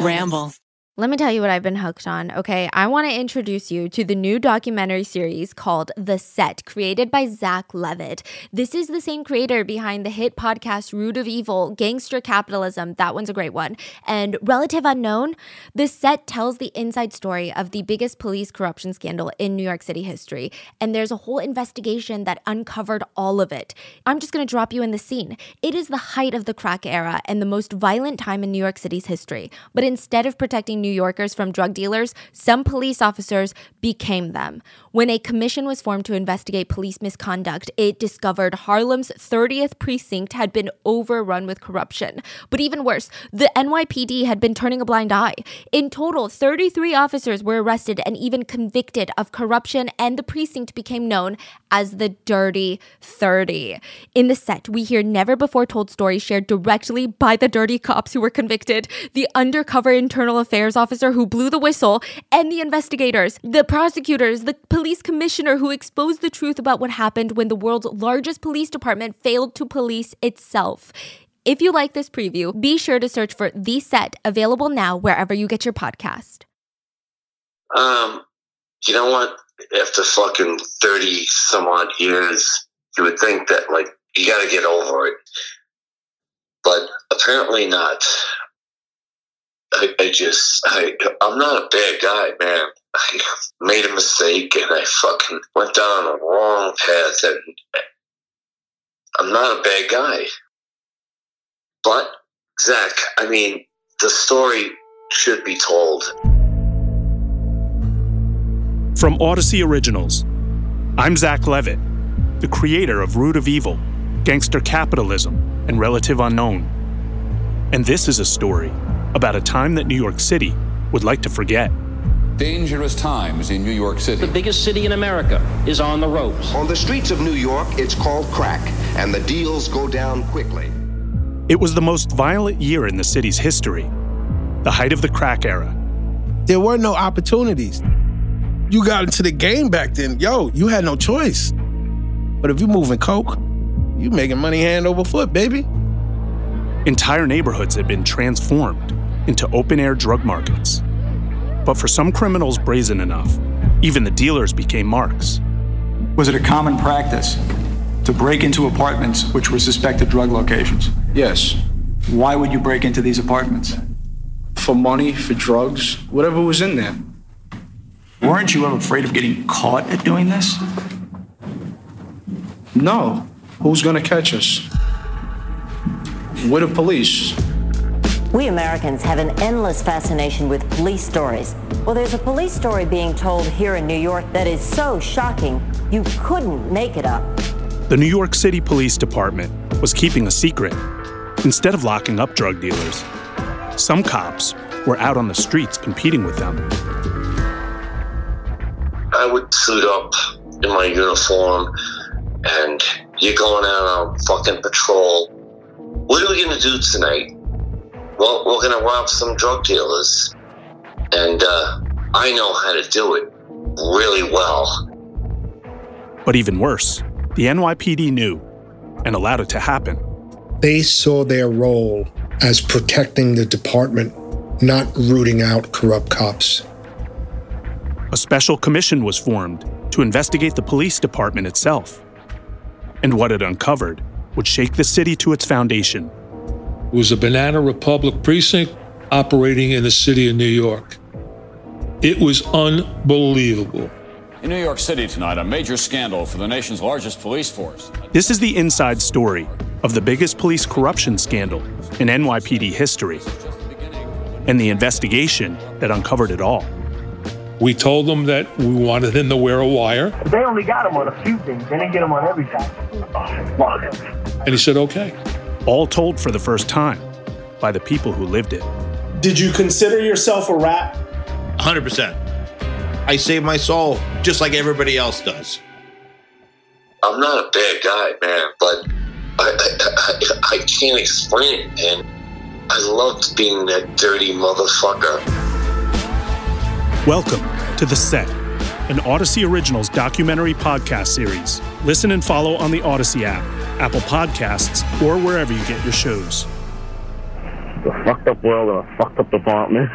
Ramble. Let me tell you what I've been hooked on, okay? I want to introduce you to the new documentary series called The Set, created by Zak Levitt. This is the same creator behind the hit podcast Root of Evil, Gangster Capitalism, that one's a great one, and Relative Unknown. The Set tells the inside story of the biggest police corruption scandal in New York City history, and there's a whole investigation that uncovered all of it. I'm just going to drop you in the scene. It is the height of the crack era and the most violent time in New York City's history, but instead of protecting New Yorkers from drug dealers, some police officers became them. When a commission was formed to investigate police misconduct, it discovered Harlem's 30th precinct had been overrun with corruption. But even worse, the NYPD had been turning a blind eye. In total, 33 officers were arrested and even convicted of corruption, and the precinct became known as the Dirty 30. In the set, we hear never before told stories shared directly by the dirty cops who were convicted, the undercover internal affairs officer who blew the whistle, and the investigators, the prosecutors, the police commissioner who exposed the truth about what happened when the world's largest police department failed to police itself. If you like this preview, be sure to search for The Set, available now wherever you get your podcast. Um, you know what? After fucking 30 some odd years, you would think that, like, you gotta get over it. But apparently not. I, I just, I, I'm not a bad guy, man. I made a mistake and I fucking went down a wrong path and I'm not a bad guy. But, Zak, I mean, the story should be told. From Audacy Originals, I'm Zak Levitt, the creator of Root of Evil, Gangster Capitalism, and Relative Unknown. And this is a story about a time that New York City would like to forget. Dangerous times in New York City. The biggest city in America is on the ropes. On the streets of New York, it's called crack, and the deals go down quickly. It was the most violent year in the city's history, the height of the crack era. There were no opportunities. You got into the game back then, yo, you had no choice. But if you moving coke, you making money hand over foot, baby. Entire neighborhoods had been transformed into open air drug markets. But for some criminals brazen enough, even the dealers became marks. Was it a common practice to break into apartments which were suspected drug locations? Yes. Why would you break into these apartments? For money, for drugs, whatever was in there. Weren't you ever afraid of getting caught at doing this? No. Who's gonna catch us? We're the police. We Americans have an endless fascination with police stories. Well, there's a police story being told here in New York that is so shocking, you couldn't make it up. The New York City Police Department was keeping a secret instead of locking up drug dealers. Some cops were out on the streets competing with them. I would suit up in my uniform and you're going out on fucking patrol. What are we going to do tonight? Well, we're going to rob some drug dealers. And uh, I know how to do it really well. But even worse, the NYPD knew and allowed it to happen. They saw their role as protecting the department, not rooting out corrupt cops. A special commission was formed to investigate the police department itself. And what it uncovered would shake the city to its foundation. It was a Banana Republic precinct operating in the city of New York. It was unbelievable. In New York City tonight, a major scandal for the nation's largest police force. This is the inside story of the biggest police corruption scandal in NYPD history and the investigation that uncovered it all. We told them that we wanted them to wear a wire. They only got him on a few things. They didn't get him on everything. Oh, and he said, okay. All told for the first time by the people who lived it. Did you consider yourself a rat? 100%. I save my soul just like everybody else does. I'm not a bad guy, man, but I, I, I, I can't explain it, man. I loved being that dirty motherfucker. Welcome to The Set, an Audacy Originals documentary podcast series. Listen and follow on the Audacy app, Apple Podcasts, or wherever you get your shows. a fucked up world and a fucked up department.